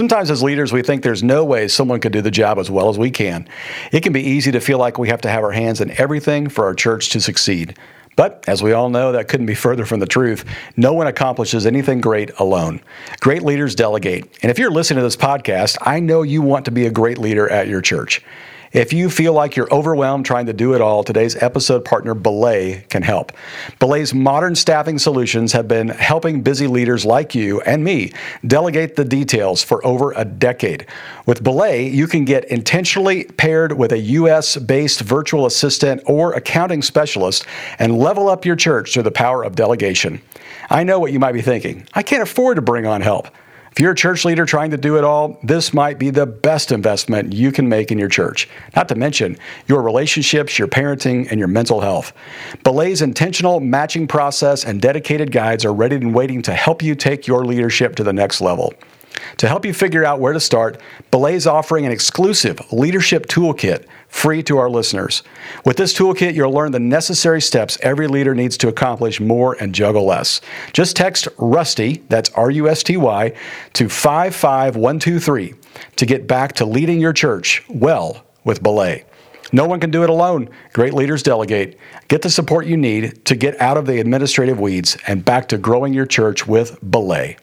Sometimes, as leaders, we think there's no way someone could do the job as well as we can. It can be easy to feel like we have to have our hands in everything for our church to succeed. But as we all know, that couldn't be further from the truth. No one accomplishes anything great alone. Great leaders delegate. And if you're listening to this podcast, I know you want to be a great leader at your church. If you feel like you're overwhelmed trying to do it all, today's episode partner Belay can help. Belay's modern staffing solutions have been helping busy leaders like you and me delegate the details for over a decade. With Belay, you can get intentionally paired with a US based virtual assistant or accounting specialist and level up your church through the power of delegation. I know what you might be thinking. I can't afford to bring on help. If you're a church leader trying to do it all, this might be the best investment you can make in your church. Not to mention your relationships, your parenting, and your mental health. Belay's intentional matching process and dedicated guides are ready and waiting to help you take your leadership to the next level. To help you figure out where to start, Belay is offering an exclusive leadership toolkit free to our listeners. With this toolkit, you'll learn the necessary steps every leader needs to accomplish more and juggle less. Just text RUSTY, that's R U S T Y, to 55123 to get back to leading your church well with Belay. No one can do it alone. Great leaders delegate. Get the support you need to get out of the administrative weeds and back to growing your church with Belay.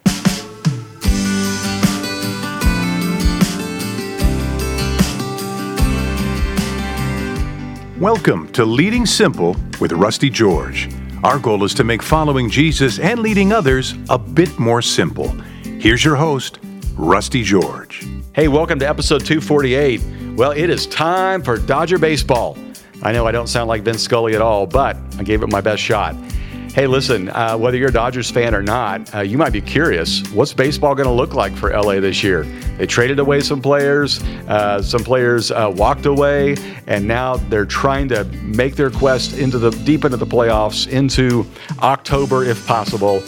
Welcome to Leading Simple with Rusty George. Our goal is to make following Jesus and leading others a bit more simple. Here's your host, Rusty George. Hey, welcome to episode 248. Well, it is time for Dodger baseball. I know I don't sound like Vince Scully at all, but I gave it my best shot. Hey, listen, uh, whether you're a Dodgers fan or not, uh, you might be curious what's baseball going to look like for LA this year? They traded away some players, uh, some players uh, walked away, and now they're trying to make their quest into the deep into the playoffs into October if possible.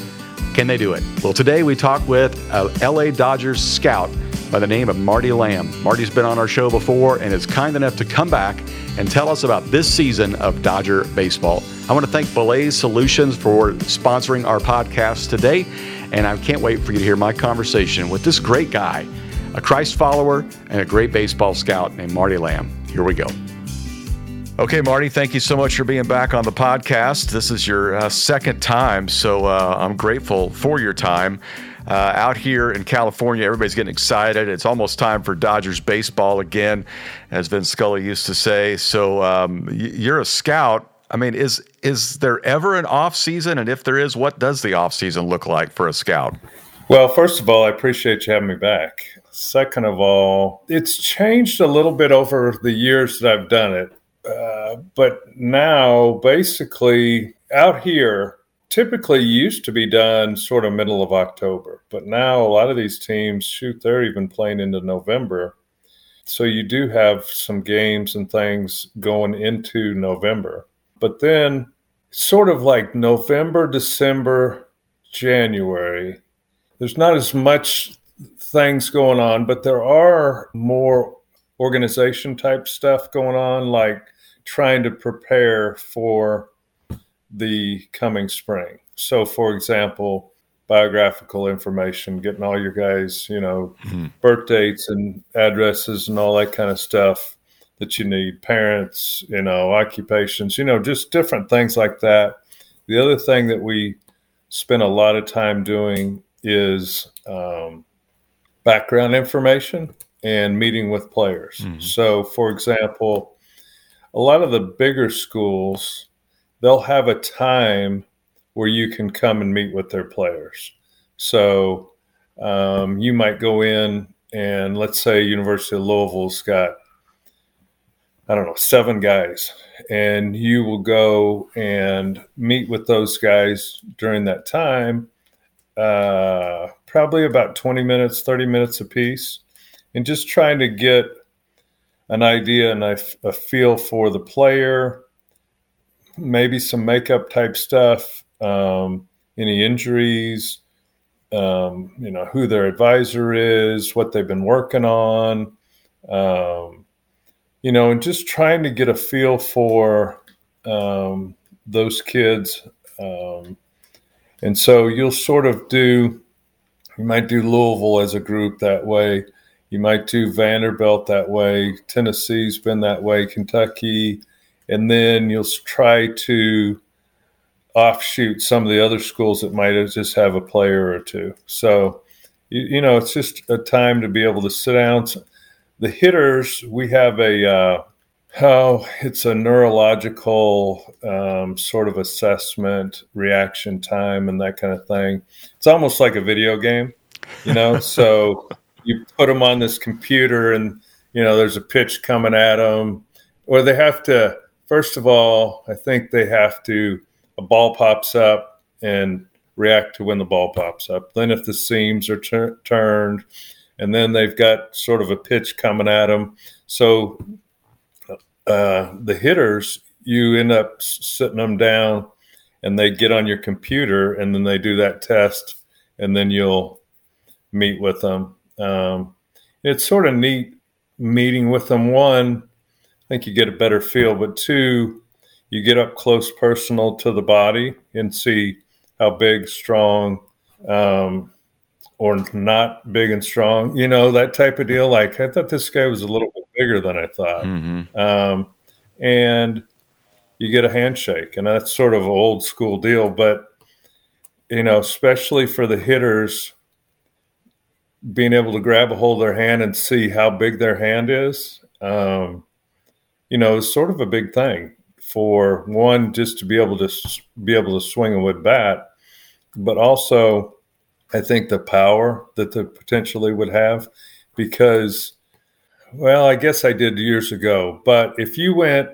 Can they do it? Well, today we talk with LA Dodgers scout by the name of Marty Lamb. Marty's been on our show before and is kind enough to come back and tell us about this season of Dodger baseball. I want to thank Belay Solutions for sponsoring our podcast today, and I can't wait for you to hear my conversation with this great guy, a Christ follower and a great baseball scout named Marty Lamb. Here we go. Okay, Marty, thank you so much for being back on the podcast. This is your uh, second time, so uh, I'm grateful for your time. Uh, out here in California, everybody's getting excited. It's almost time for Dodgers baseball again, as Vince Scully used to say. So um, you're a scout. I mean, is is there ever an off season? And if there is, what does the off season look like for a scout? Well, first of all, I appreciate you having me back. Second of all, it's changed a little bit over the years that I've done it. Uh, but now, basically, out here, typically used to be done sort of middle of October, but now a lot of these teams shoot they're even playing into November. So you do have some games and things going into November. But then sort of like November, December, January, there's not as much things going on, but there are more organization type stuff going on like trying to prepare for the coming spring. So, for example, biographical information, getting all your guys, you know, mm-hmm. birth dates and addresses and all that kind of stuff that you need, parents, you know, occupations, you know, just different things like that. The other thing that we spend a lot of time doing is um, background information and meeting with players. Mm-hmm. So, for example, a lot of the bigger schools they'll have a time where you can come and meet with their players. So um, you might go in and let's say University of Louisville's got I don't know seven guys, and you will go and meet with those guys during that time, uh, probably about twenty minutes, thirty minutes a piece, and just trying to get an idea and a, a feel for the player maybe some makeup type stuff, um, any injuries, um, you know, who their advisor is, what they've been working on, um, you know, and just trying to get a feel for um, those kids. Um, and so you'll sort of do You might do Louisville as a group that way. You might do Vanderbilt that way. Tennessee's been that way. Kentucky, and then you'll try to offshoot some of the other schools that might just have a player or two. So, you, you know, it's just a time to be able to sit down. The hitters, we have a uh, how it's a neurological um, sort of assessment, reaction time, and that kind of thing. It's almost like a video game, you know. so you put them on this computer, and you know there's a pitch coming at them, or they have to. First of all, I think they have to. A ball pops up and react to when the ball pops up. Then, if the seams are tur- turned, and then they've got sort of a pitch coming at them. So uh, the hitters, you end up sitting them down and they get on your computer and then they do that test and then you'll meet with them. Um, it's sort of neat meeting with them. One, think you get a better feel, but two, you get up close personal to the body and see how big, strong, um, or not big and strong, you know, that type of deal. Like, I thought this guy was a little bit bigger than I thought. Mm-hmm. Um, and you get a handshake. And that's sort of an old school deal. But, you know, especially for the hitters, being able to grab a hold of their hand and see how big their hand is, um, you know, is sort of a big thing for one, just to be able to be able to swing a wood bat, but also I think the power that they potentially would have because well, I guess I did years ago. But if you went,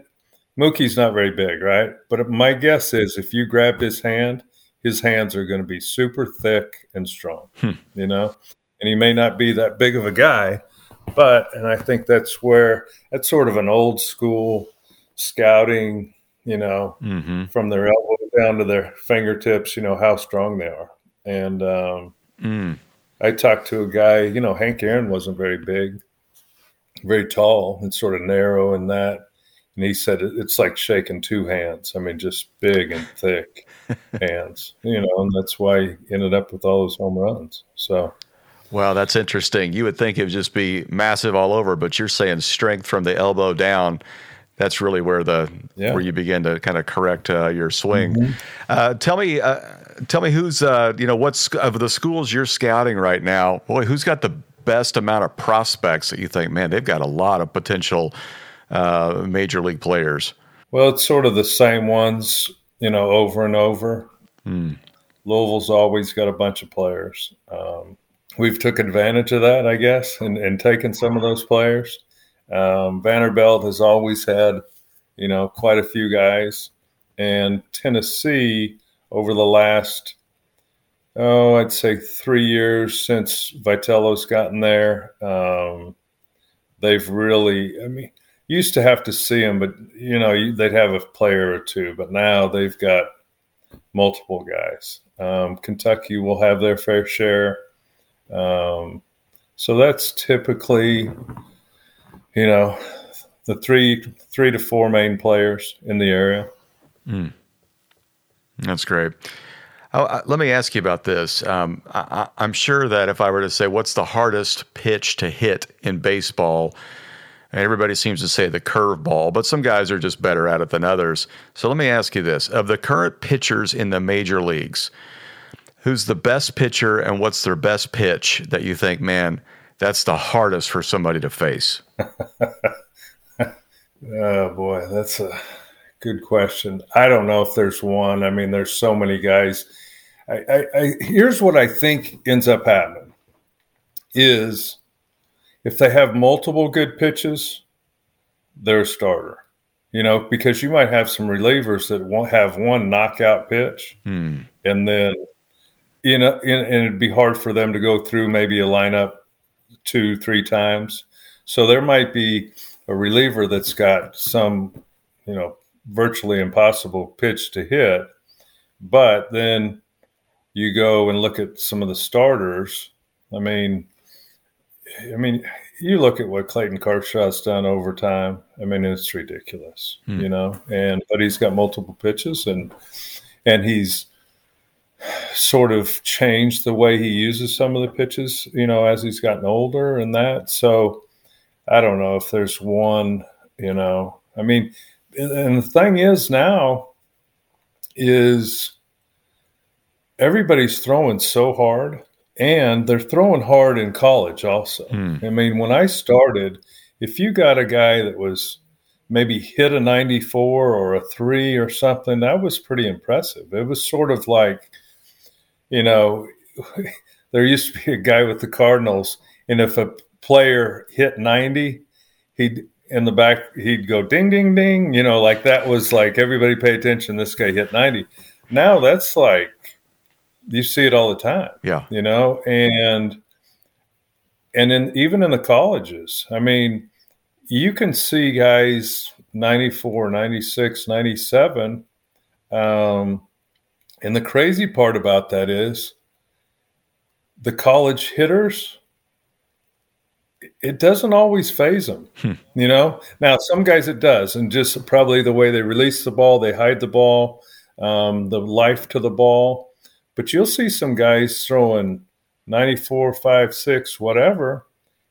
Mookie's not very big, right? But my guess is if you grabbed his hand, his hands are going to be super thick and strong, hmm. you know? And he may not be that big of a guy, but, and I think that's where, that's sort of an old school scouting, you know, mm-hmm. from their elbow down to their fingertips, you know, how strong they are. And um, mm. I talked to a guy, you know, Hank Aaron wasn't very big very tall and sort of narrow in that. And he said it's like shaking two hands. I mean, just big and thick hands, you know, and that's why he ended up with all those home runs. So, Wow, that's interesting. You would think it would just be massive all over, but you're saying strength from the elbow down. That's really where the yeah. where you begin to kind of correct uh, your swing. Mm-hmm. Uh, tell me, uh, tell me who's uh, you know what's of the schools you're scouting right now. Boy, who's got the best amount of prospects that you think, man, they've got a lot of potential uh, major league players? Well, it's sort of the same ones, you know, over and over. Mm. Louisville's always got a bunch of players. Um, we've took advantage of that, I guess, and, and taken some of those players. Um, Vanderbilt has always had, you know, quite a few guys, and Tennessee over the last oh, I'd say three years since Vitello's gotten there. Um, they've really, I mean, used to have to see them, but you know, they'd have a player or two, but now they've got multiple guys. Um, Kentucky will have their fair share. Um, so that's typically, you know, the three three to four main players in the area. Mm. That's great. Oh, uh, let me ask you about this. Um, I, am sure that if I were to say, what's the hardest pitch to hit in baseball? Everybody seems to say the curveball, but some guys are just better at it than others. So let me ask you this of the current pitchers in the major leagues, who's the best pitcher and what's their best pitch that you think, man, that's the hardest for somebody to face? oh, boy, that's a good question. I don't know if there's one. I mean, there's so many guys I, I, I, here's what I think ends up happening is if they have multiple good pitches, they're a starter. You know, because you might have some relievers that won't have one knockout pitch, hmm. and then you know, and, and it'd be hard for them to go through maybe a lineup two, three times. So there might be a reliever that's got some, you know, virtually impossible pitch to hit, but then you go and look at some of the starters. I mean, I mean, you look at what Clayton Kershaw's done over time. I mean, it's ridiculous, hmm. you know. And but he's got multiple pitches, and and he's sort of changed the way he uses some of the pitches, you know, as he's gotten older and that. So I don't know if there's one, you know, I mean, and the thing is now is everybody's throwing so hard and they're throwing hard in college also. Hmm. I mean, when I started, if you got a guy that was maybe hit a 94 or a 3 or something, that was pretty impressive. It was sort of like, you know, there used to be a guy with the Cardinals, and if a player hit 90, he'd in the back he'd go ding ding ding, you know, like that was like everybody pay attention. This guy hit 90. Now that's like you see it all the time. Yeah. You know, and and in even in the colleges, I mean, you can see guys 94, 96, 97. Um, and the crazy part about that is the college hitters, it doesn't always phase them. Hmm. You know, now some guys it does, and just probably the way they release the ball, they hide the ball, um, the life to the ball. But you'll see some guys throwing 94, 5, 6, whatever,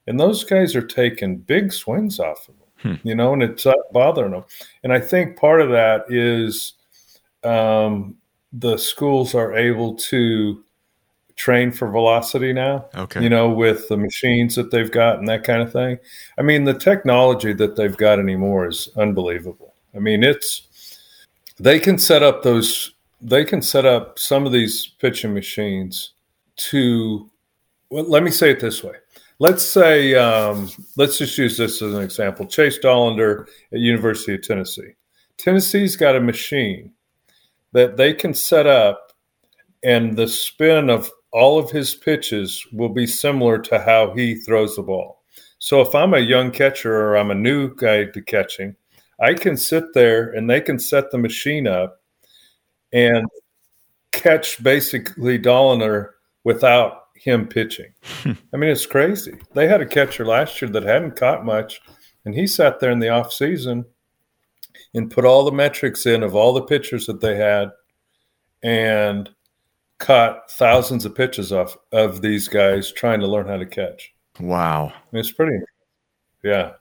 and those guys are taking big swings off of them, hmm. you know, and it's not bothering them. And I think part of that is um, the schools are able to train for velocity now. Okay. You know, with the machines that they've got and that kind of thing. I mean, the technology that they've got anymore is unbelievable. I mean, it's they can set up those they can set up some of these pitching machines to well, let me say it this way let's say um, let's just use this as an example chase dollander at university of tennessee tennessee's got a machine that they can set up and the spin of all of his pitches will be similar to how he throws the ball so if i'm a young catcher or i'm a new guy to catching i can sit there and they can set the machine up and catch basically Dollander without him pitching. I mean, it's crazy. They had a catcher last year that hadn't caught much, and he sat there in the off season and put all the metrics in of all the pitchers that they had and caught thousands of pitches off of these guys trying to learn how to catch. Wow. It's pretty yeah.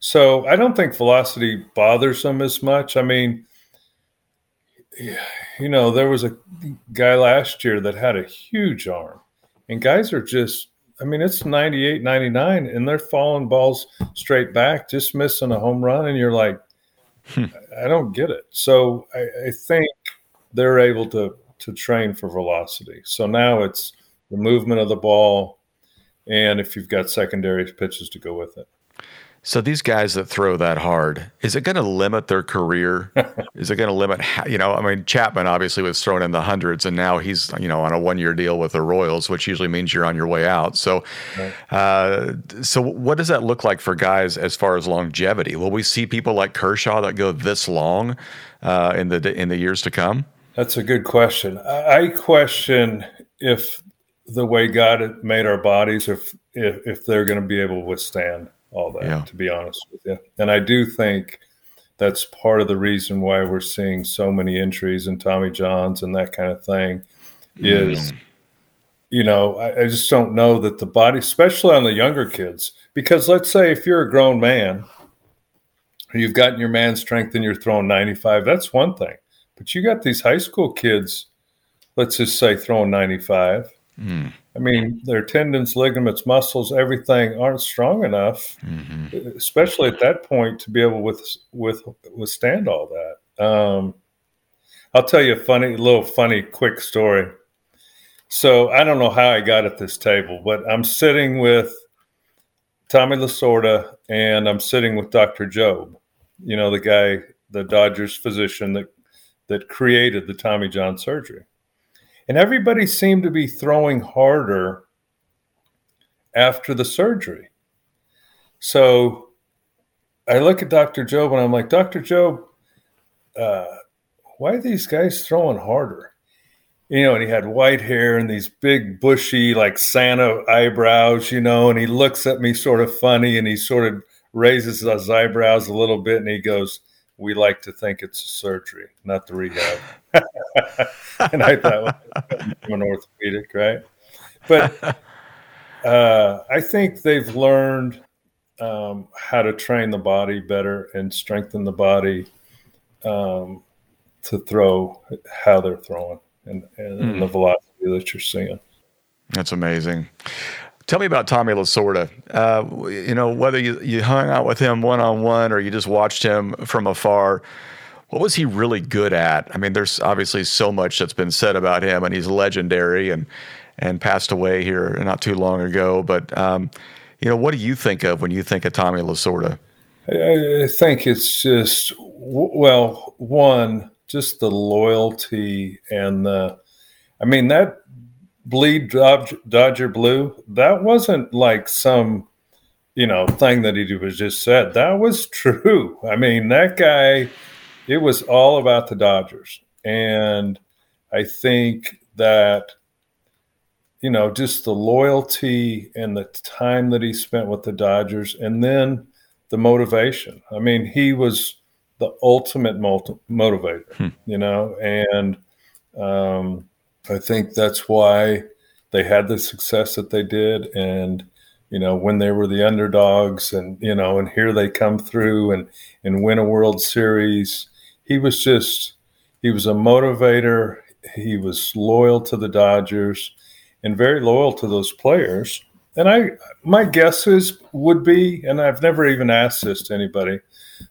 So I don't think velocity bothers them as much. I mean, you know, there was a guy last year that had a huge arm, and guys are just, I mean, it's 98, 99, and they're falling balls straight back, just missing a home run. And you're like, I don't get it. So I, I think they're able to, to train for velocity. So now it's the movement of the ball, and if you've got secondary pitches to go with it. So these guys that throw that hard, is it going to limit their career? is it going to limit, you know, I mean, Chapman obviously was thrown in the hundreds and now he's, you know, on a one year deal with the Royals, which usually means you're on your way out. So, uh, so what does that look like for guys as far as longevity? Will we see people like Kershaw that go this long uh, in the, in the years to come? That's a good question. I question if the way God made our bodies, if, if, if they're going to be able to withstand all that, yeah. to be honest with you. And I do think that's part of the reason why we're seeing so many injuries and Tommy Johns and that kind of thing is, mm. you know, I, I just don't know that the body, especially on the younger kids, because let's say if you're a grown man, you've gotten your man strength and you're throwing 95, that's one thing. But you got these high school kids, let's just say throwing 95. Mm. I mean, their tendons, ligaments, muscles, everything aren't strong enough, mm-hmm. especially at that point, to be able with with withstand all that. Um, I'll tell you a funny, little funny, quick story. So I don't know how I got at this table, but I'm sitting with Tommy Lasorda and I'm sitting with Dr. Jobe, you know, the guy, the Dodgers physician that that created the Tommy John surgery. And everybody seemed to be throwing harder after the surgery. So I look at Dr. Jobe and I'm like, Dr. Jobe, uh, why are these guys throwing harder? You know, and he had white hair and these big, bushy, like Santa eyebrows, you know, and he looks at me sort of funny and he sort of raises his eyebrows a little bit and he goes, we like to think it's a surgery, not the rehab. and I thought, I'm an orthopedic, right? But uh, I think they've learned um, how to train the body better and strengthen the body um, to throw how they're throwing and, and mm. the velocity that you're seeing. That's amazing. Tell me about Tommy Lasorda. Uh, you know, whether you, you hung out with him one on one or you just watched him from afar, what was he really good at? I mean, there's obviously so much that's been said about him, and he's legendary and and passed away here not too long ago. But um, you know, what do you think of when you think of Tommy Lasorda? I think it's just well, one, just the loyalty and the. I mean that bleed Dodger blue. That wasn't like some, you know, thing that he was just said. That was true. I mean, that guy. It was all about the Dodgers, and I think that you know, just the loyalty and the time that he spent with the Dodgers, and then the motivation. I mean, he was the ultimate multi- motivator, hmm. you know, and um, I think that's why they had the success that they did. And, you know, when they were the underdogs and, you know, and here they come through and, and win a World Series, he was just, he was a motivator. He was loyal to the Dodgers and very loyal to those players. And I, my guess is would be, and I've never even asked this to anybody,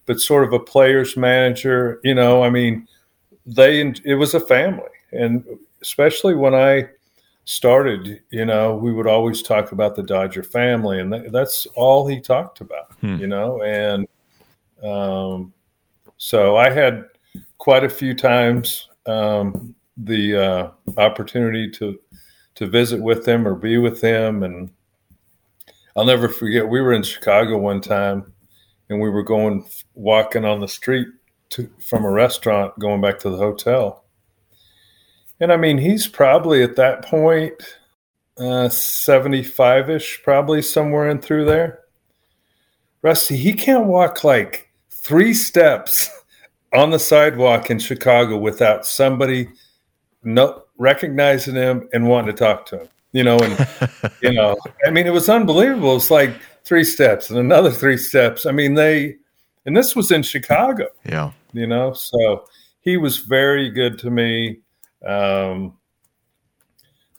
but sort of a player's manager. You know, I mean, they it was a family, and especially when I started, you know, we would always talk about the Dodger family, and that's all he talked about. Hmm. You know, and um, so I had quite a few times um, the uh, opportunity to to visit with them or be with them. And I'll never forget, we were in Chicago one time and we were going walking on the street to, from a restaurant going back to the hotel. And I mean, he's probably at that point uh, 75 ish, probably somewhere in through there. Rusty, he can't walk like three steps on the sidewalk in Chicago without somebody no, recognizing him and wanting to talk to him. You know, and you know, I mean, it was unbelievable. It's like three steps and another three steps. I mean, they, and this was in Chicago. Yeah, you know, so he was very good to me. Um,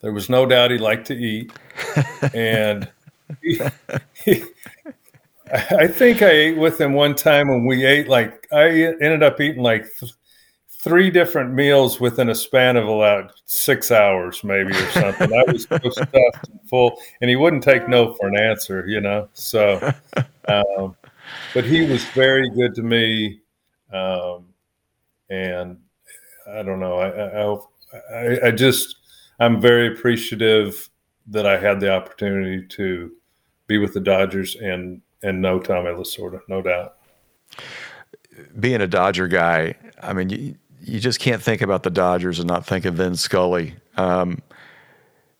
there was no doubt he liked to eat, and he, he, I think I ate with him one time when we ate like I ended up eating like three different meals within a span of about six hours, maybe or something. I was so stuffed and full, and he wouldn't take no for an answer, you know. So, um, but he was very good to me, um, and I don't know. I, I, I just I'm very appreciative that I had the opportunity to be with the Dodgers and and know Tommy Lasorda, no doubt. Being a Dodger guy, I mean, you, you just can't think about the Dodgers and not think of Vin Scully. Um,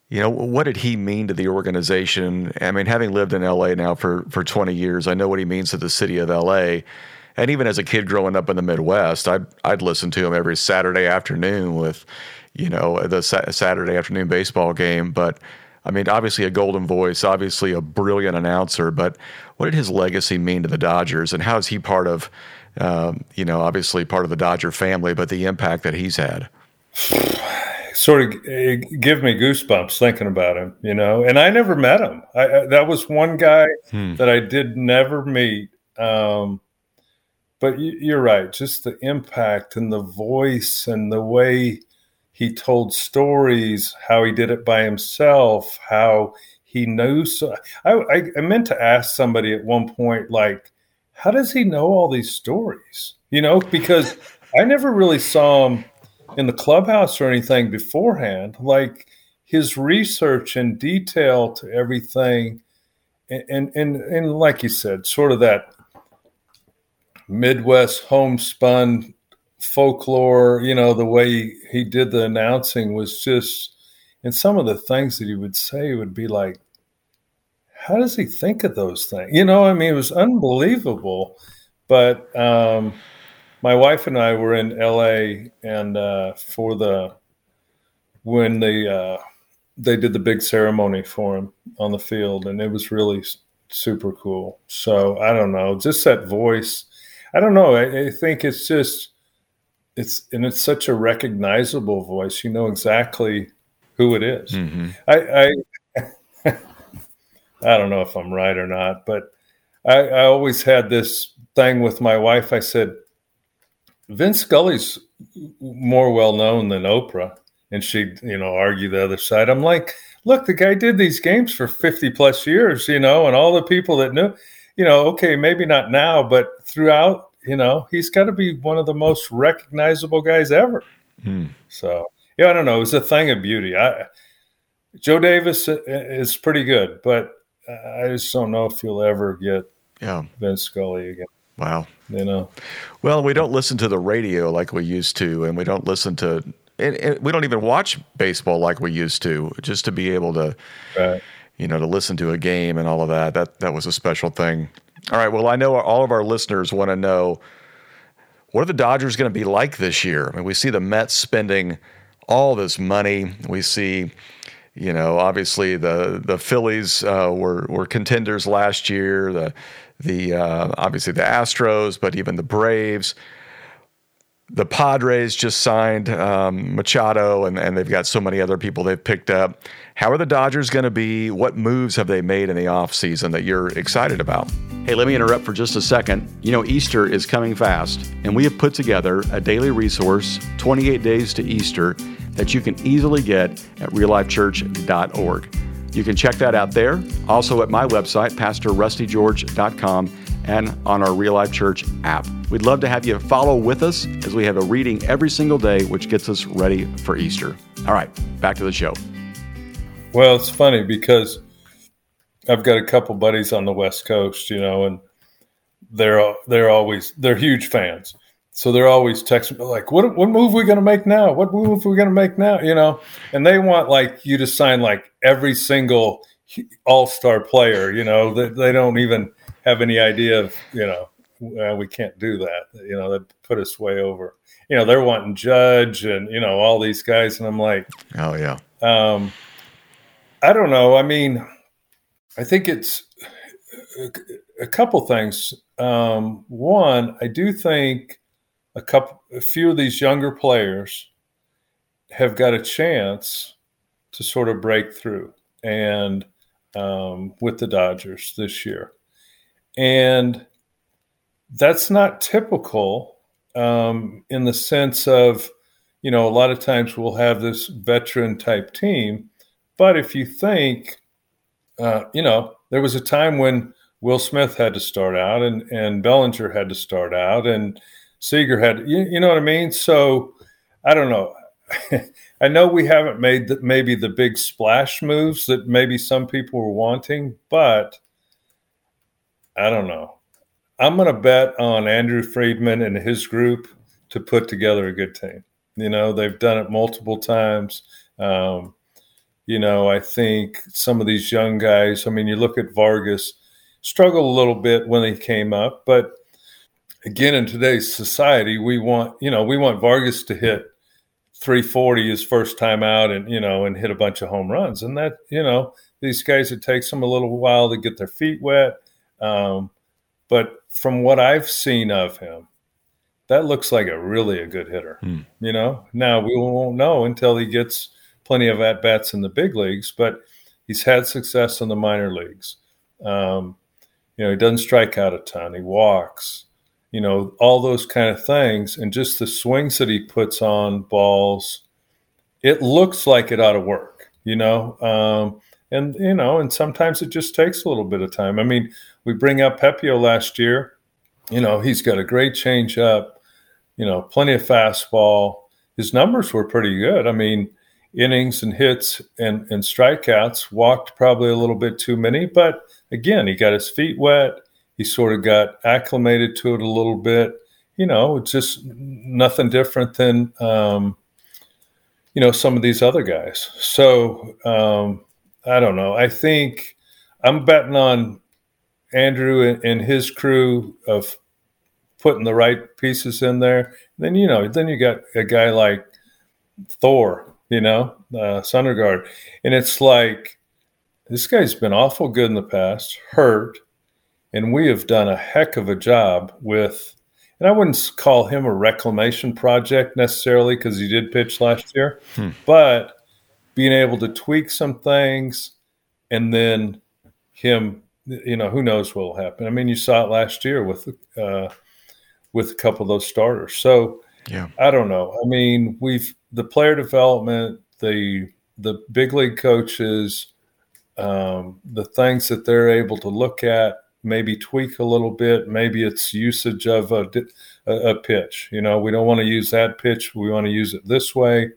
you know, what did he mean to the organization? I mean, having lived in LA now for, for 20 years, I know what he means to the city of LA. And even as a kid growing up in the Midwest, I'd, I'd listen to him every Saturday afternoon with, you know, the sa- Saturday afternoon baseball game. But I mean, obviously a golden voice, obviously a brilliant announcer. But what did his legacy mean to the Dodgers, and how is he part of um, you know, obviously part of the Dodger family, but the impact that he's had. Sort of give me goosebumps thinking about him, you know. And I never met him. I, I, that was one guy hmm. that I did never meet. Um, but you, are right, just the impact and the voice and the way he told stories, how he did it by himself, how he knows. I, I meant to ask somebody at one point, like, how does he know all these stories? You know, because I never really saw him in the clubhouse or anything beforehand. Like his research and detail to everything, and and and, and like you said, sort of that Midwest homespun folklore. You know, the way he did the announcing was just, and some of the things that he would say would be like, how does he think of those things? You know, I mean, it was unbelievable. But um, my wife and I were in L.A. and uh, for the when they uh, they did the big ceremony for him on the field, and it was really super cool. So I don't know, just that voice. I don't know. I, I think it's just it's and it's such a recognizable voice. You know exactly who it is. Mm-hmm. I, I I don't know if I'm right or not, but I, I always had this thing with my wife. I said, Vin Scully's more well known than Oprah. And she'd, you know, argue the other side. I'm like, look, the guy did these games for 50 plus years, you know, and all the people that knew, you know, okay, maybe not now, but throughout, you know, he's got to be one of the most recognizable guys ever. Hmm. So, yeah, I don't know. It's a thing of beauty. I, Joe Davis is pretty good, but I just don't know if you'll ever get yeah. Vince Scully again. Wow. You know. Well, we don't listen to the radio like we used to, and we don't listen to, and, and we don't even watch baseball like we used to. Just to be able to, right. You know, to listen to a game and all of that. That that was a special thing. All right. Well, I know all of our listeners want to know what are the Dodgers going to be like this year. I mean, we see the Mets spending all this money. We see you know, obviously the the Phillies uh, were were contenders last year. The the uh, obviously the Astros, but even the Braves. The Padres just signed um, Machado, and, and they've got so many other people they've picked up. How are the Dodgers going to be? What moves have they made in the offseason that you're excited about? Hey, let me interrupt for just a second. You know, Easter is coming fast, and we have put together a daily resource, 28 Days to Easter that you can easily get at reallifechurch.org. You can check that out there. Also at my website, pastorrustygeorge.com, and on our Real Life Church app. We'd love to have you follow with us as we have a reading every single day, which gets us ready for Easter. All right, back to the show. Well, it's funny because I've got a couple buddies on the West Coast, you know, and they're they're always they're huge fans. So they're always texting me like, "What what move are we going to make now? What move are we going to make now?" You know, and they want like you to sign like every single all star player. You know, that they, they don't even have any idea of you know well, we can't do that. You know, that put us way over. You know, they're wanting Judge and you know all these guys, and I'm like, oh yeah. Um, I don't know. I mean, I think it's a, couple things. Um, one, I do think a couple, a few of these younger players have got a chance to sort of break through and um, with the Dodgers this year, and that's not typical um, in the sense of, you know, a lot of times we'll have this veteran type team, but if you think, uh, you know, there was a time when Will Smith had to start out and and Bellinger had to start out and Seager had, you, you know what I mean? So I don't know. I know we haven't made the, maybe the big splash moves that maybe some people were wanting, but I don't know. I'm going to bet on Andrew Friedman and his group to put together a good team. You know, they've done it multiple times. Um, you know, I think some of these young guys, I mean, you look at Vargas, struggled a little bit when he came up, but again in today's society we want you know we want vargas to hit 340 his first time out and you know and hit a bunch of home runs. And that you know these guys it takes them a little while to get their feet wet. Um, but from what i've seen of him that looks like a really a good hitter mm. you know? Now we won't know until he gets plenty of at bats in the big leagues but he's had success in the minor leagues um, you know he doesn't strike out a ton he walks you know, all those kind of things, and just the swings that he puts on balls, it looks like it ought to work, you know. Um, and you know, and sometimes it just takes a little bit of time. I mean, we bring up Pepiot last year. You know, he's got a great change up. You know, plenty of fastball. His numbers were pretty good. I mean, innings and hits and, and strikeouts walked probably a little bit too many, but again, he got his feet wet he sort of got acclimated to it a little bit. You know, it's just nothing different than um, you know some of these other guys. So um, I don't know. I think I'm betting on Andrew and, and his crew of putting the right pieces in there. Then you know, then you got a guy like Thor, you know, uh, Syndergaard, and it's like this guy's been awful good in the past, hurt, and we have done a heck of a job with. And I wouldn't call him a reclamation project necessarily because he did pitch last year, hmm. but being able to tweak some things and then him, you know, who knows what will happen. I mean, you saw it last year with uh, with a couple of those starters. So yeah, I don't know. I mean, we've the player development, the the big league coaches, um, the things that they're able to look at, maybe tweak a little bit. Maybe it's usage of a, a, pitch. You know, we don't want to use that pitch. We want to use it this way.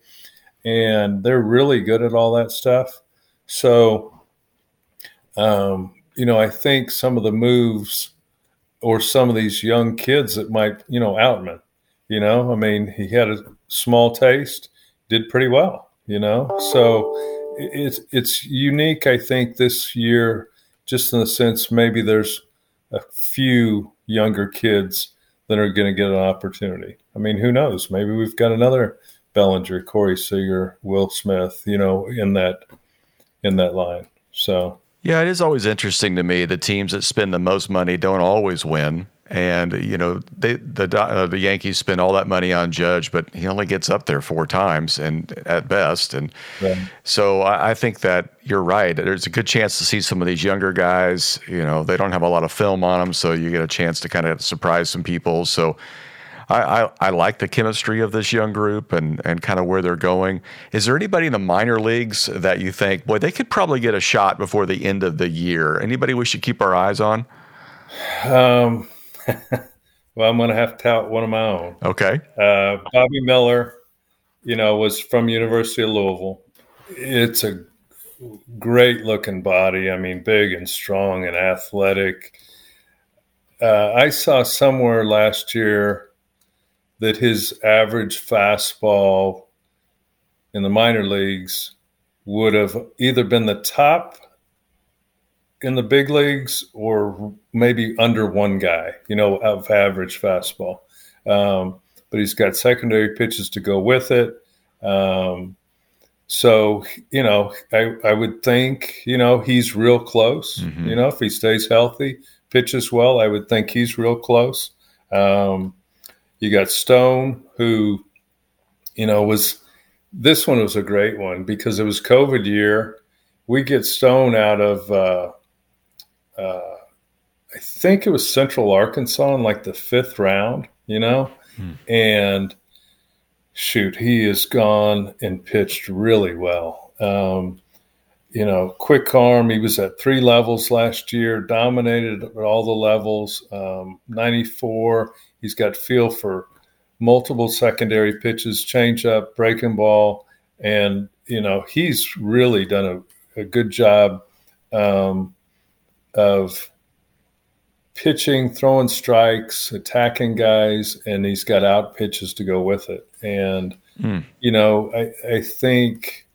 And they're really good at all that stuff. So, um, you know, I think some of the moves or some of these young kids that might, you know, Outman, you know, I mean, he had a small taste, did pretty well, you know. So it's it's unique, I think, this year, just in the sense maybe there's a few younger kids that are going to get an opportunity. I mean, who knows? Maybe we've got another Bellinger, Corey Seager, Will Smith, you know, in that in that line. So yeah, it is always interesting to me. The teams that spend the most money don't always win. And you know they, the uh, the Yankees spend all that money on Judge, but he only gets up there four times and at best. And yeah. so I, I, think that you're right. There's a good chance to see some of these younger guys. You know they don't have a lot of film on them, so you get a chance to kind of surprise some people. So I, I, I, like the chemistry of this young group and, and kind of where they're going. Is there anybody in the minor leagues that you think, boy, they could probably get a shot before the end of the year? Anybody we should keep our eyes on? Um, well, I'm going to have to tout one of my own. Okay. Uh, Bobby Miller, you know, was from University of Louisville. It's a great looking body. I mean, big and strong and athletic. Uh, I saw somewhere last year that his average fastball in the minor leagues would have either been the top in the big leagues or maybe under one guy, you know, of average fastball. Um, but he's got secondary pitches to go with it. Um, so, you know, I, I would think, you know, he's real close. Mm-hmm. You know, if he stays healthy, pitches well, I would think he's real close. Um, you got Stone, who, you know, was this one was a great one because it was COVID year. We get Stone out of uh, uh, I think it was Central Arkansas in like the fifth round, you know, hmm. and shoot, he has gone and pitched really well. Um, you know, quick arm. He was at three levels last year, dominated at all the levels. Um, 94. He's got feel for multiple secondary pitches, changeup, breaking ball, and you know he's really done a, a good job um, of pitching, throwing strikes, attacking guys, and he's got out pitches to go with it. And hmm. you know, I, I think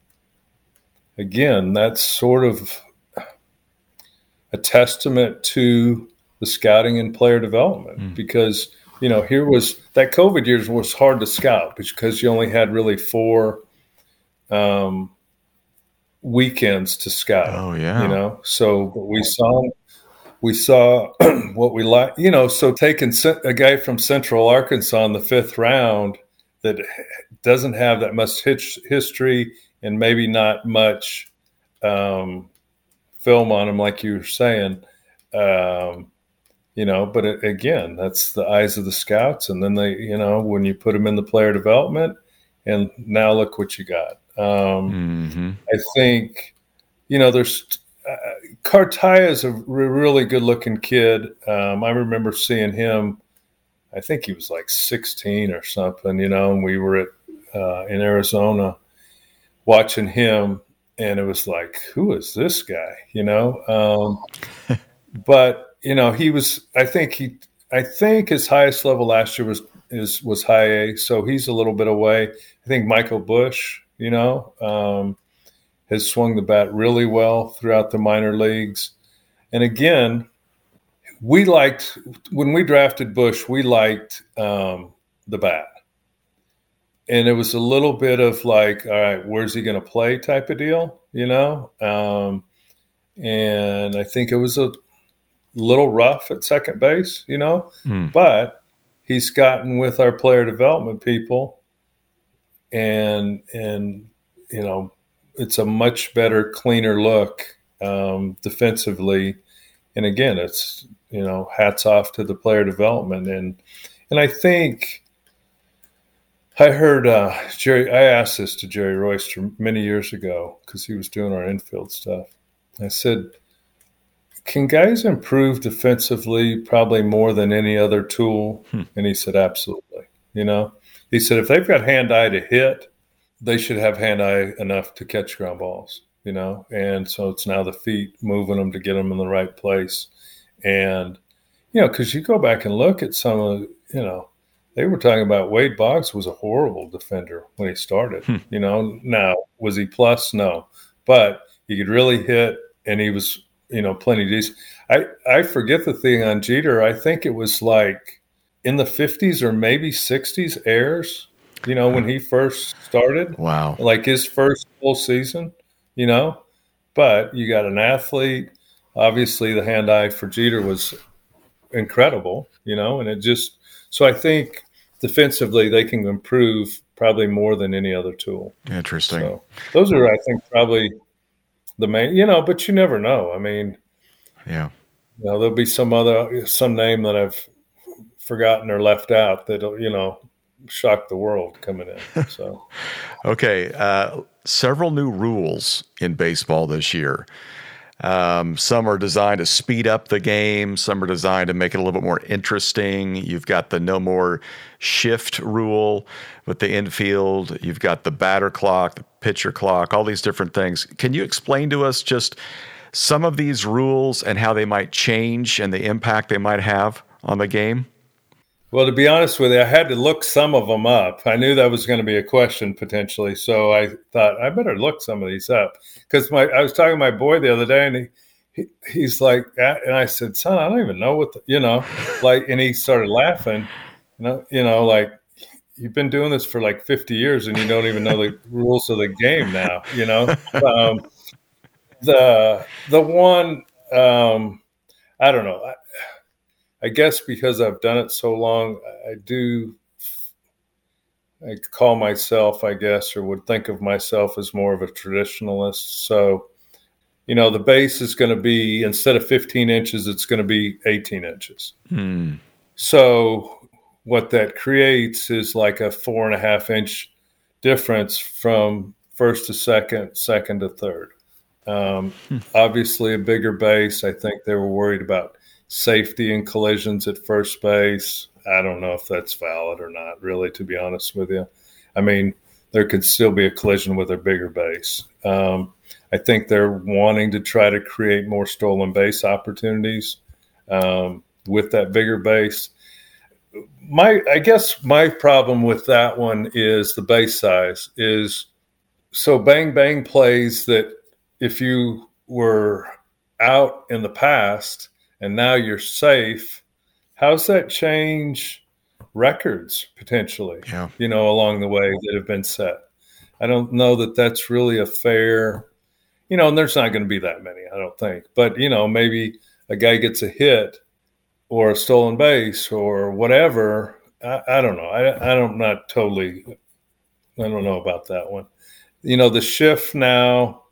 again that's sort of a testament to the scouting and player development hmm. because you know here was that COVID years was hard to scout because you only had really four um, weekends to scout. Oh yeah, you know. So we saw we saw what we like. You know, so taking a guy from Central Arkansas in the fifth round that doesn't have that much history and maybe not much um, film on him, like you were saying. Um, you know, but it, again, that's the eyes of the scouts, and then they, you know, when you put them in the player development, and now look what you got. Um, mm-hmm. I think, you know, there's uh, Cartaya is a really good looking kid. Um, I remember seeing him. I think he was like 16 or something, you know, and we were at uh, in Arizona watching him, and it was like, who is this guy, you know? Um, but you know, he was. I think he. I think his highest level last year was is was high A, so he's a little bit away. I think Michael Busch you know, um, has swung the bat really well throughout the minor leagues. And again, we liked when we drafted Busch. We liked um, the bat, and it was a little bit of like, all right, where's he going to play type of deal, you know. Um, and I think it was a little rough at second base, you know, mm. but he's gotten with our player development people, and and you know, it's a much better, cleaner look um, defensively. And again, it's you know, hats off to the player development and and I think I heard uh, Jerry. I asked this to Jerry Royster many years ago because he was doing our infield stuff. I said, "Can guys improve defensively probably more than any other tool?" Hmm. And he said, "Absolutely." You know, he said if they've got hand eye to hit, they should have hand eye enough to catch ground balls. You know, and so it's now the feet moving them to get them in the right place, and you know, because you go back and look at some of you know they were talking about Wade Boggs was a horrible defender when he started. Hmm. You know, now was he plus? No, but he could really hit, and he was you know plenty decent. I I forget the thing on Jeter. I think it was like in the fifties or maybe sixties airs. You know, when he first started. Wow. Like his first full season. You know, but you got an athlete. Obviously, the hand eye for Jeter was incredible. You know, and it just so I think defensively they can improve probably more than any other tool. Interesting. So those are, I think, probably the main. You know, but you never know. I mean, yeah. You know, there'll be some other some name that I've forgotten or left out that'll you know shock the world coming in. So, okay, uh, several new rules in baseball this year. Um, some are designed to speed up the game. Some are designed to make it a little bit more interesting. You've got the no more shift rule with the infield. You've got the batter clock, the pitcher clock, all these different things. Can you explain to us just some of these rules and how they might change and the impact they might have on the game? Well, to be honest with you, I had to look some of them up. I knew that was going to be a question potentially, so I thought I better look some of these up because my I was talking to my boy the other day, and he, he he's like, and I said, "Son, I don't even know what the, you know," like, and he started laughing, you know, you know, like you've been doing this for like 50 years and you don't even know the rules of the game now, you know. Um, the the one um, I don't know. I, guess because I've done it so long, I do. I call myself, I guess, or would think of myself as more of a traditionalist. So, you know, the base is going to be instead of 15 inches, it's going to be 18 inches. Hmm. So, what that creates is like a four and a half inch difference from first to second, second to third. Um, hmm. Obviously, a bigger base. I think they were worried about safety and collisions at first base. I don't know if that's valid or not, really, to be honest with you. I mean, there could still be a collision with a bigger base. Um, I think they're wanting to try to create more stolen base opportunities um, with that bigger base. My, I guess my problem with that one is the base size is so bang bang plays that if you were out in the past and now you're safe. How's that change records potentially? Yeah. You know, along the way that have been set. I don't know that that's really a fair, you know, and there's not going to be that many, I don't think. But, you know, maybe a guy gets a hit or a stolen base or whatever. I, I don't know. I, I don't, not totally, I don't know about that one. You know, the shift now,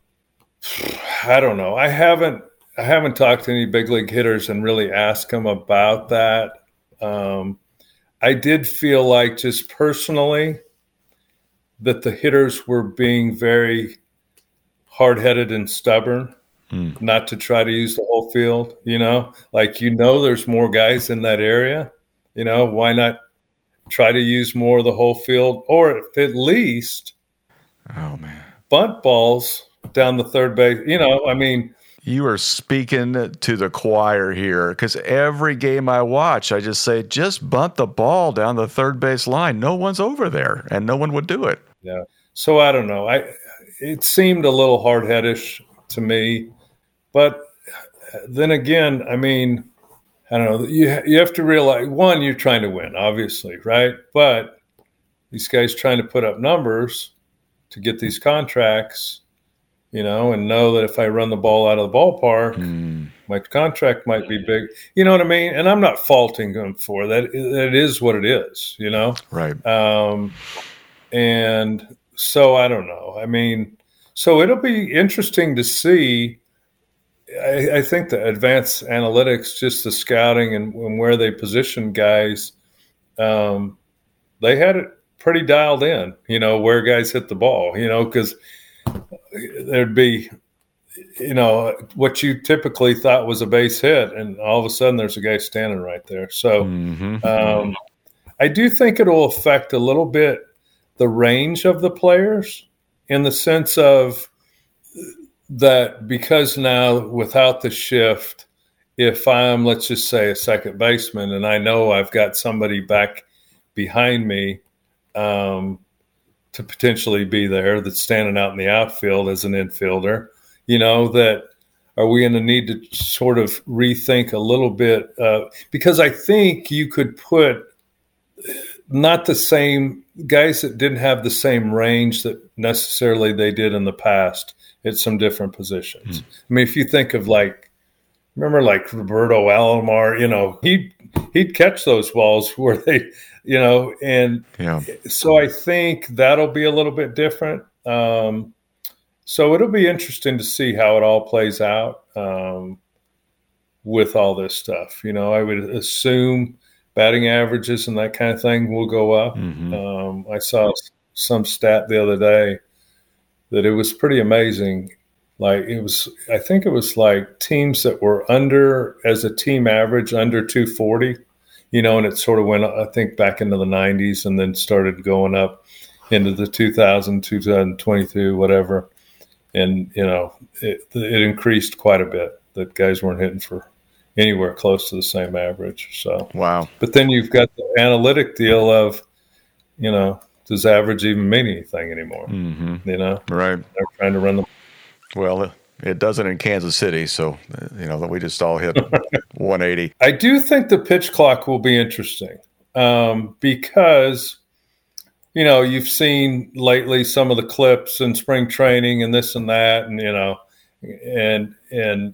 I don't know. I haven't I haven't talked to any big league hitters and really asked them about that. Um, I did feel like just personally that the hitters were being very hard headed and stubborn, mm. not to try to use the whole field. You know, like, you know, there's more guys in that area. You know, why not try to use more of the whole field or at least, oh man, bunt balls down the third base? You know, I mean, you are speaking to the choir here because every game I watch, I just say, just bunt the ball down the third base line. No one's over there, and no one would do it. Yeah. So I don't know. I it seemed a little hard headish to me, but then again, I mean, I don't know. You you have to realize one, you're trying to win, obviously, right? But these guys trying to put up numbers to get these contracts, you know, and know that if I run the ball out of the ballpark, mm. my contract might be big. You know what I mean? And I'm not faulting them for that. It is what it is, you know. Right. Um, and so I don't know. I mean, so it'll be interesting to see I, I, think the advanced analytics, just the scouting and, and where they position guys, um, they had it pretty dialed in. You know where guys hit the ball. You know because there'd be, you know, what you typically thought was a base hit, and all of a sudden there's a guy standing right there. So mm-hmm. um, I do think it will affect a little bit the range of the players in the sense of that because now without the shift, if I'm, let's just say, a second baseman and I know I've got somebody back behind me um, to potentially be there that's standing out in the outfield as an infielder, you know, that are we going to need to sort of rethink a little bit? Uh, because I think you could put not the same guys that didn't have the same range that necessarily they did in the past at some different positions. Mm. I mean, if you think of like, remember like Roberto Alomar, you know, he'd he'd catch those balls where they, you know, and yeah. so I think that'll be a little bit different. Um, so it'll be interesting to see how it all plays out um, with all this stuff. You know, I would assume batting averages and that kind of thing will go up. Mm-hmm. Um, I saw some stat the other day that it was pretty amazing. Like it was, I think it was like teams that were under as a team average under 240, you know, and it sort of went, I think, back into the 90s and then started going up into the 2000, 2022, whatever. And, you know, it, it increased quite a bit that guys weren't hitting for anywhere close to the same average. So, wow. But then you've got the analytic deal of, you know, does average even mean anything anymore? Mm-hmm. You know, right? They're trying to run the. Well, it doesn't in Kansas City, so you know we just all hit 180. I do think the pitch clock will be interesting um, because you know you've seen lately some of the clips in spring training and this and that, and you know, and and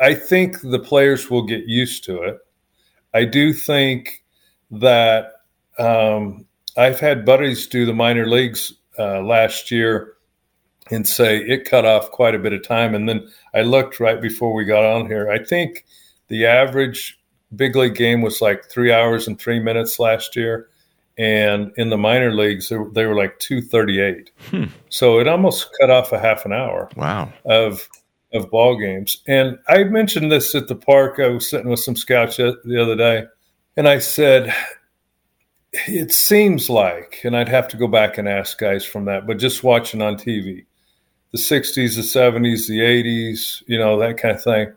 I think the players will get used to it. I do think that um, I've had buddies do the minor leagues uh, last year and say it cut off quite a bit of time. And then I looked right before we got on here. I think the average big league game was like three hours and three minutes last year. And in the minor leagues, they were like 238. Hmm. So it almost cut off a half an hour. Wow. Of of ball games. And I mentioned this at the park. I was sitting with some scouts the other day, and I said, it seems like, and I'd have to go back and ask guys from that, but just watching on TV, the 60s, the 70s, the 80s, you know, that kind of thing,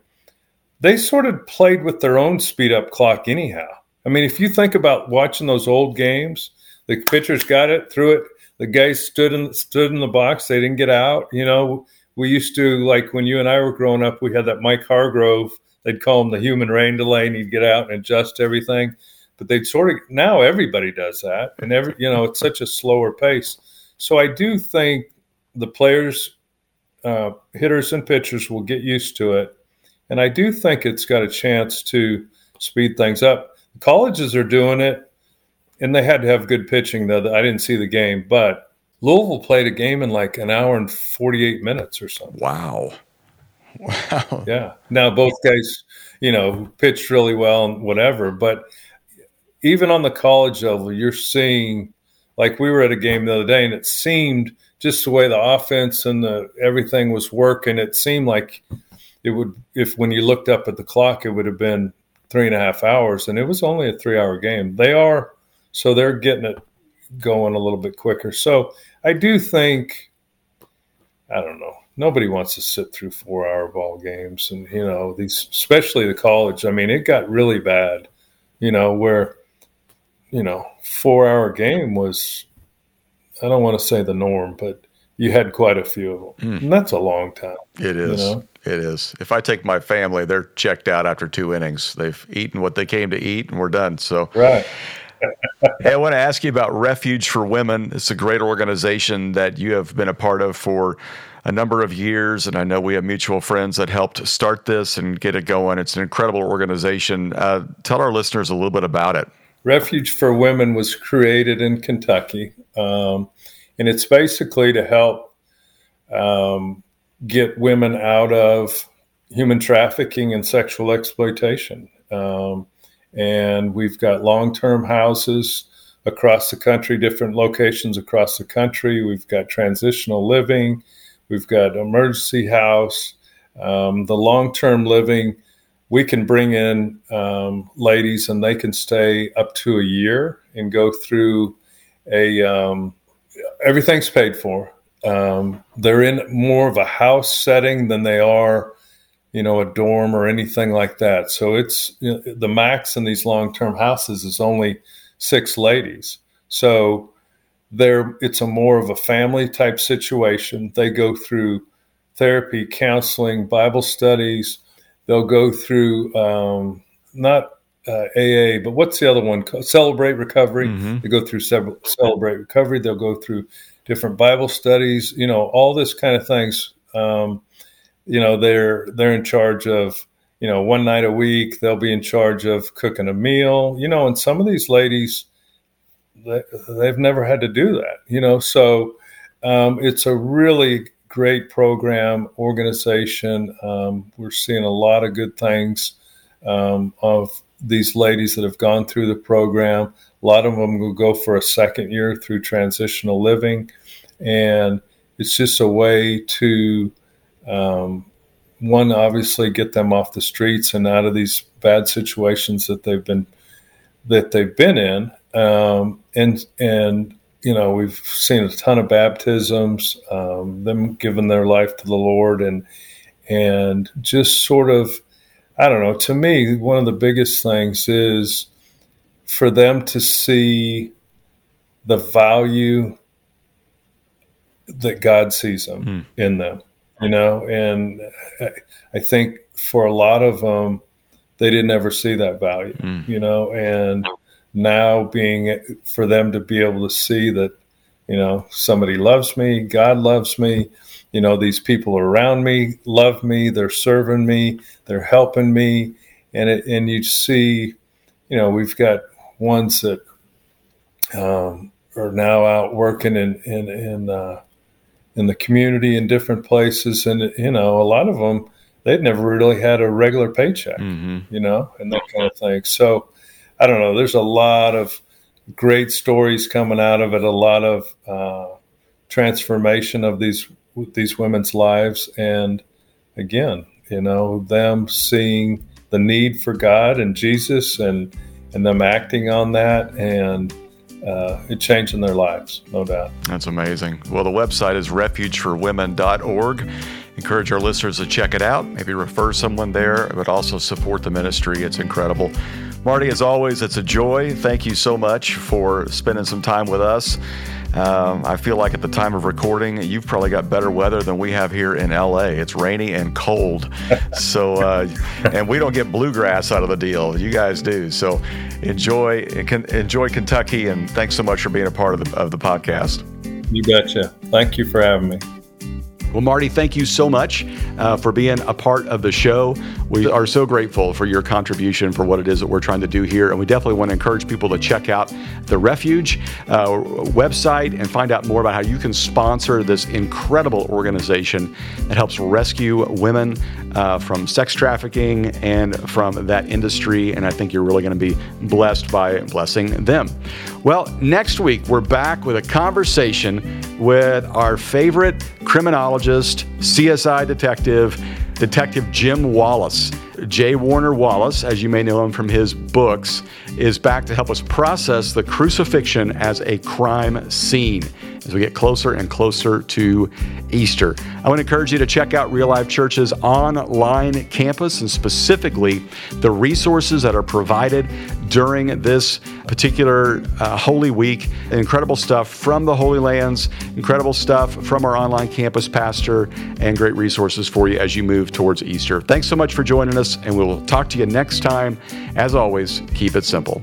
they sort of played with their own speed up clock anyhow. I mean, if you think about watching those old games, the pitchers got it, threw it, the guys stood in stood in the box, they didn't get out. You know, we used to like when you and I were growing up, we had that Mike Hargrove, they'd call him the human rain delay, and he'd get out and adjust everything but they'd sort of now everybody does that, and every you know it's such a slower pace. So I do think the players, uh, hitters and pitchers will get used to it, and I do think it's got a chance to speed things up. Colleges are doing it, and they had to have good pitching. Though I didn't see the game, but Louisville played a game in like an hour and forty-eight minutes or something. Wow. Wow. Yeah. Now both guys, you know, pitched really well and whatever, but even on the college level, you're seeing like we were at a game the other day, and it seemed just the way the offense and the everything was working. It seemed like it would if when you looked up at the clock, it would have been three and a half hours, and it was only a three-hour game. They are so they're getting it going a little bit quicker. So I do think I don't know. Nobody wants to sit through four-hour ball games, and you know these, especially the college. I mean, it got really bad. You know where you know, four hour game was, I don't want to say the norm, but you had quite a few of them. Mm. And that's a long time. It is. You know? It is. If I take my family, they're checked out after two innings. They've eaten what they came to eat, and we're done. So, right. hey, I want to ask you about Refuge for Women. It's a great organization that you have been a part of for a number of years, and I know we have mutual friends that helped start this and get it going. It's an incredible organization. Uh, tell our listeners a little bit about it. Refuge for Women was created in Kentucky, um, and it's basically to help um, get women out of human trafficking and sexual exploitation. Um, and we've got long term houses across the country, different locations across the country. We've got transitional living, we've got emergency house. Um, the long term living, we can bring in um, ladies and they can stay up to a year and go through a um, everything's paid for. Um, they're in more of a house setting than they are, you know, a dorm or anything like that. So it's you know, the max in these long term houses is only six ladies. So there, it's a more of a family type situation. They go through therapy, counseling, Bible studies. They'll go through um, not uh, AA, but what's the other one? Celebrate Recovery. Mm-hmm. They go through several Celebrate Recovery. They'll go through different Bible studies. You know, all this kind of things. Um, you know, they're they're in charge of you know one night a week. They'll be in charge of cooking a meal. You know, and some of these ladies, they, they've never had to do that. You know, so um, it's a really great program organization. Um, we're seeing a lot of good things um, of these ladies that have gone through the program. A lot of them will go for a second year through transitional living, and it's just a way to um, one obviously get them off the streets and out of these bad situations that they've been that they've been in, um, and and you know we've seen a ton of baptisms, um, them giving their life to the Lord, and and just sort of I don't know. To me, one of the biggest things is for them to see the value that God sees them mm. in them, you know, and I think for a lot of them, they didn't ever see that value, mm. you know, and now being for them to be able to see that, you know, somebody loves me, God loves me, you know these people around me love me they're serving me they're helping me. And it, and you see you know we've got ones that um, are now out working in in in, uh, in the community in different places. And you know a lot of them they've never really had a regular paycheck mm-hmm. you know and that kind of thing. So i don't know there's a lot of great stories coming out of it a lot of uh, transformation of these these women's lives. And again you know them seeing the need for god and jesus and and them acting on that and uh, it changing their lives no doubt. That's amazing. Well the website is refugeforwomen.org encourage our listeners to check it out maybe refer someone there but also support the ministry. It's incredible. Marty as always it's a joy. Thank you so much for spending some time with us um, I feel like at the time of recording, you've probably got better weather than we have here in LA. It's rainy and cold. so, uh, and we don't get bluegrass out of the deal. You guys do. So, enjoy enjoy Kentucky, and thanks so much for being a part of the of the podcast. You betcha. Thank you for having me. Well, Marty, thank you so much uh, for being a part of the show. We are so grateful for your contribution for what it is that we're trying to do here. And we definitely want to encourage people to check out the Refuge uh, website and find out more about how you can sponsor this incredible organization that helps rescue women uh, from sex trafficking and from that industry. And I think you're really going to be blessed by blessing them. Well, next week, we're back with a conversation with our favorite criminologist, CSI detective, Detective Jim Wallace. J. Warner Wallace, as you may know him from his books, is back to help us process the crucifixion as a crime scene. As we get closer and closer to Easter. I want to encourage you to check out Real Life Church's online campus and specifically the resources that are provided during this particular uh, Holy Week. Incredible stuff from the Holy Lands, incredible stuff from our online campus pastor, and great resources for you as you move towards Easter. Thanks so much for joining us, and we'll talk to you next time. As always, keep it simple.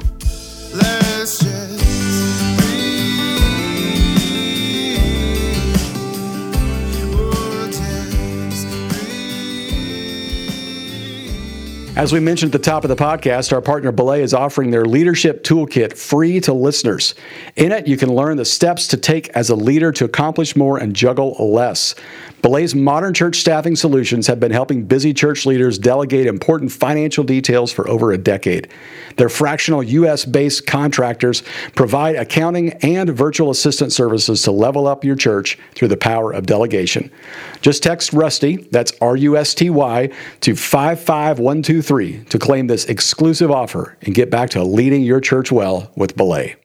As we mentioned at the top of the podcast, our partner Belay is offering their leadership toolkit free to listeners. In it, you can learn the steps to take as a leader to accomplish more and juggle less. Belay's modern church staffing solutions have been helping busy church leaders delegate important financial details for over a decade. Their fractional U.S. based contractors provide accounting and virtual assistant services to level up your church through the power of delegation. Just text Rusty, that's R U S T Y, to 55123 to claim this exclusive offer and get back to leading your church well with Belay.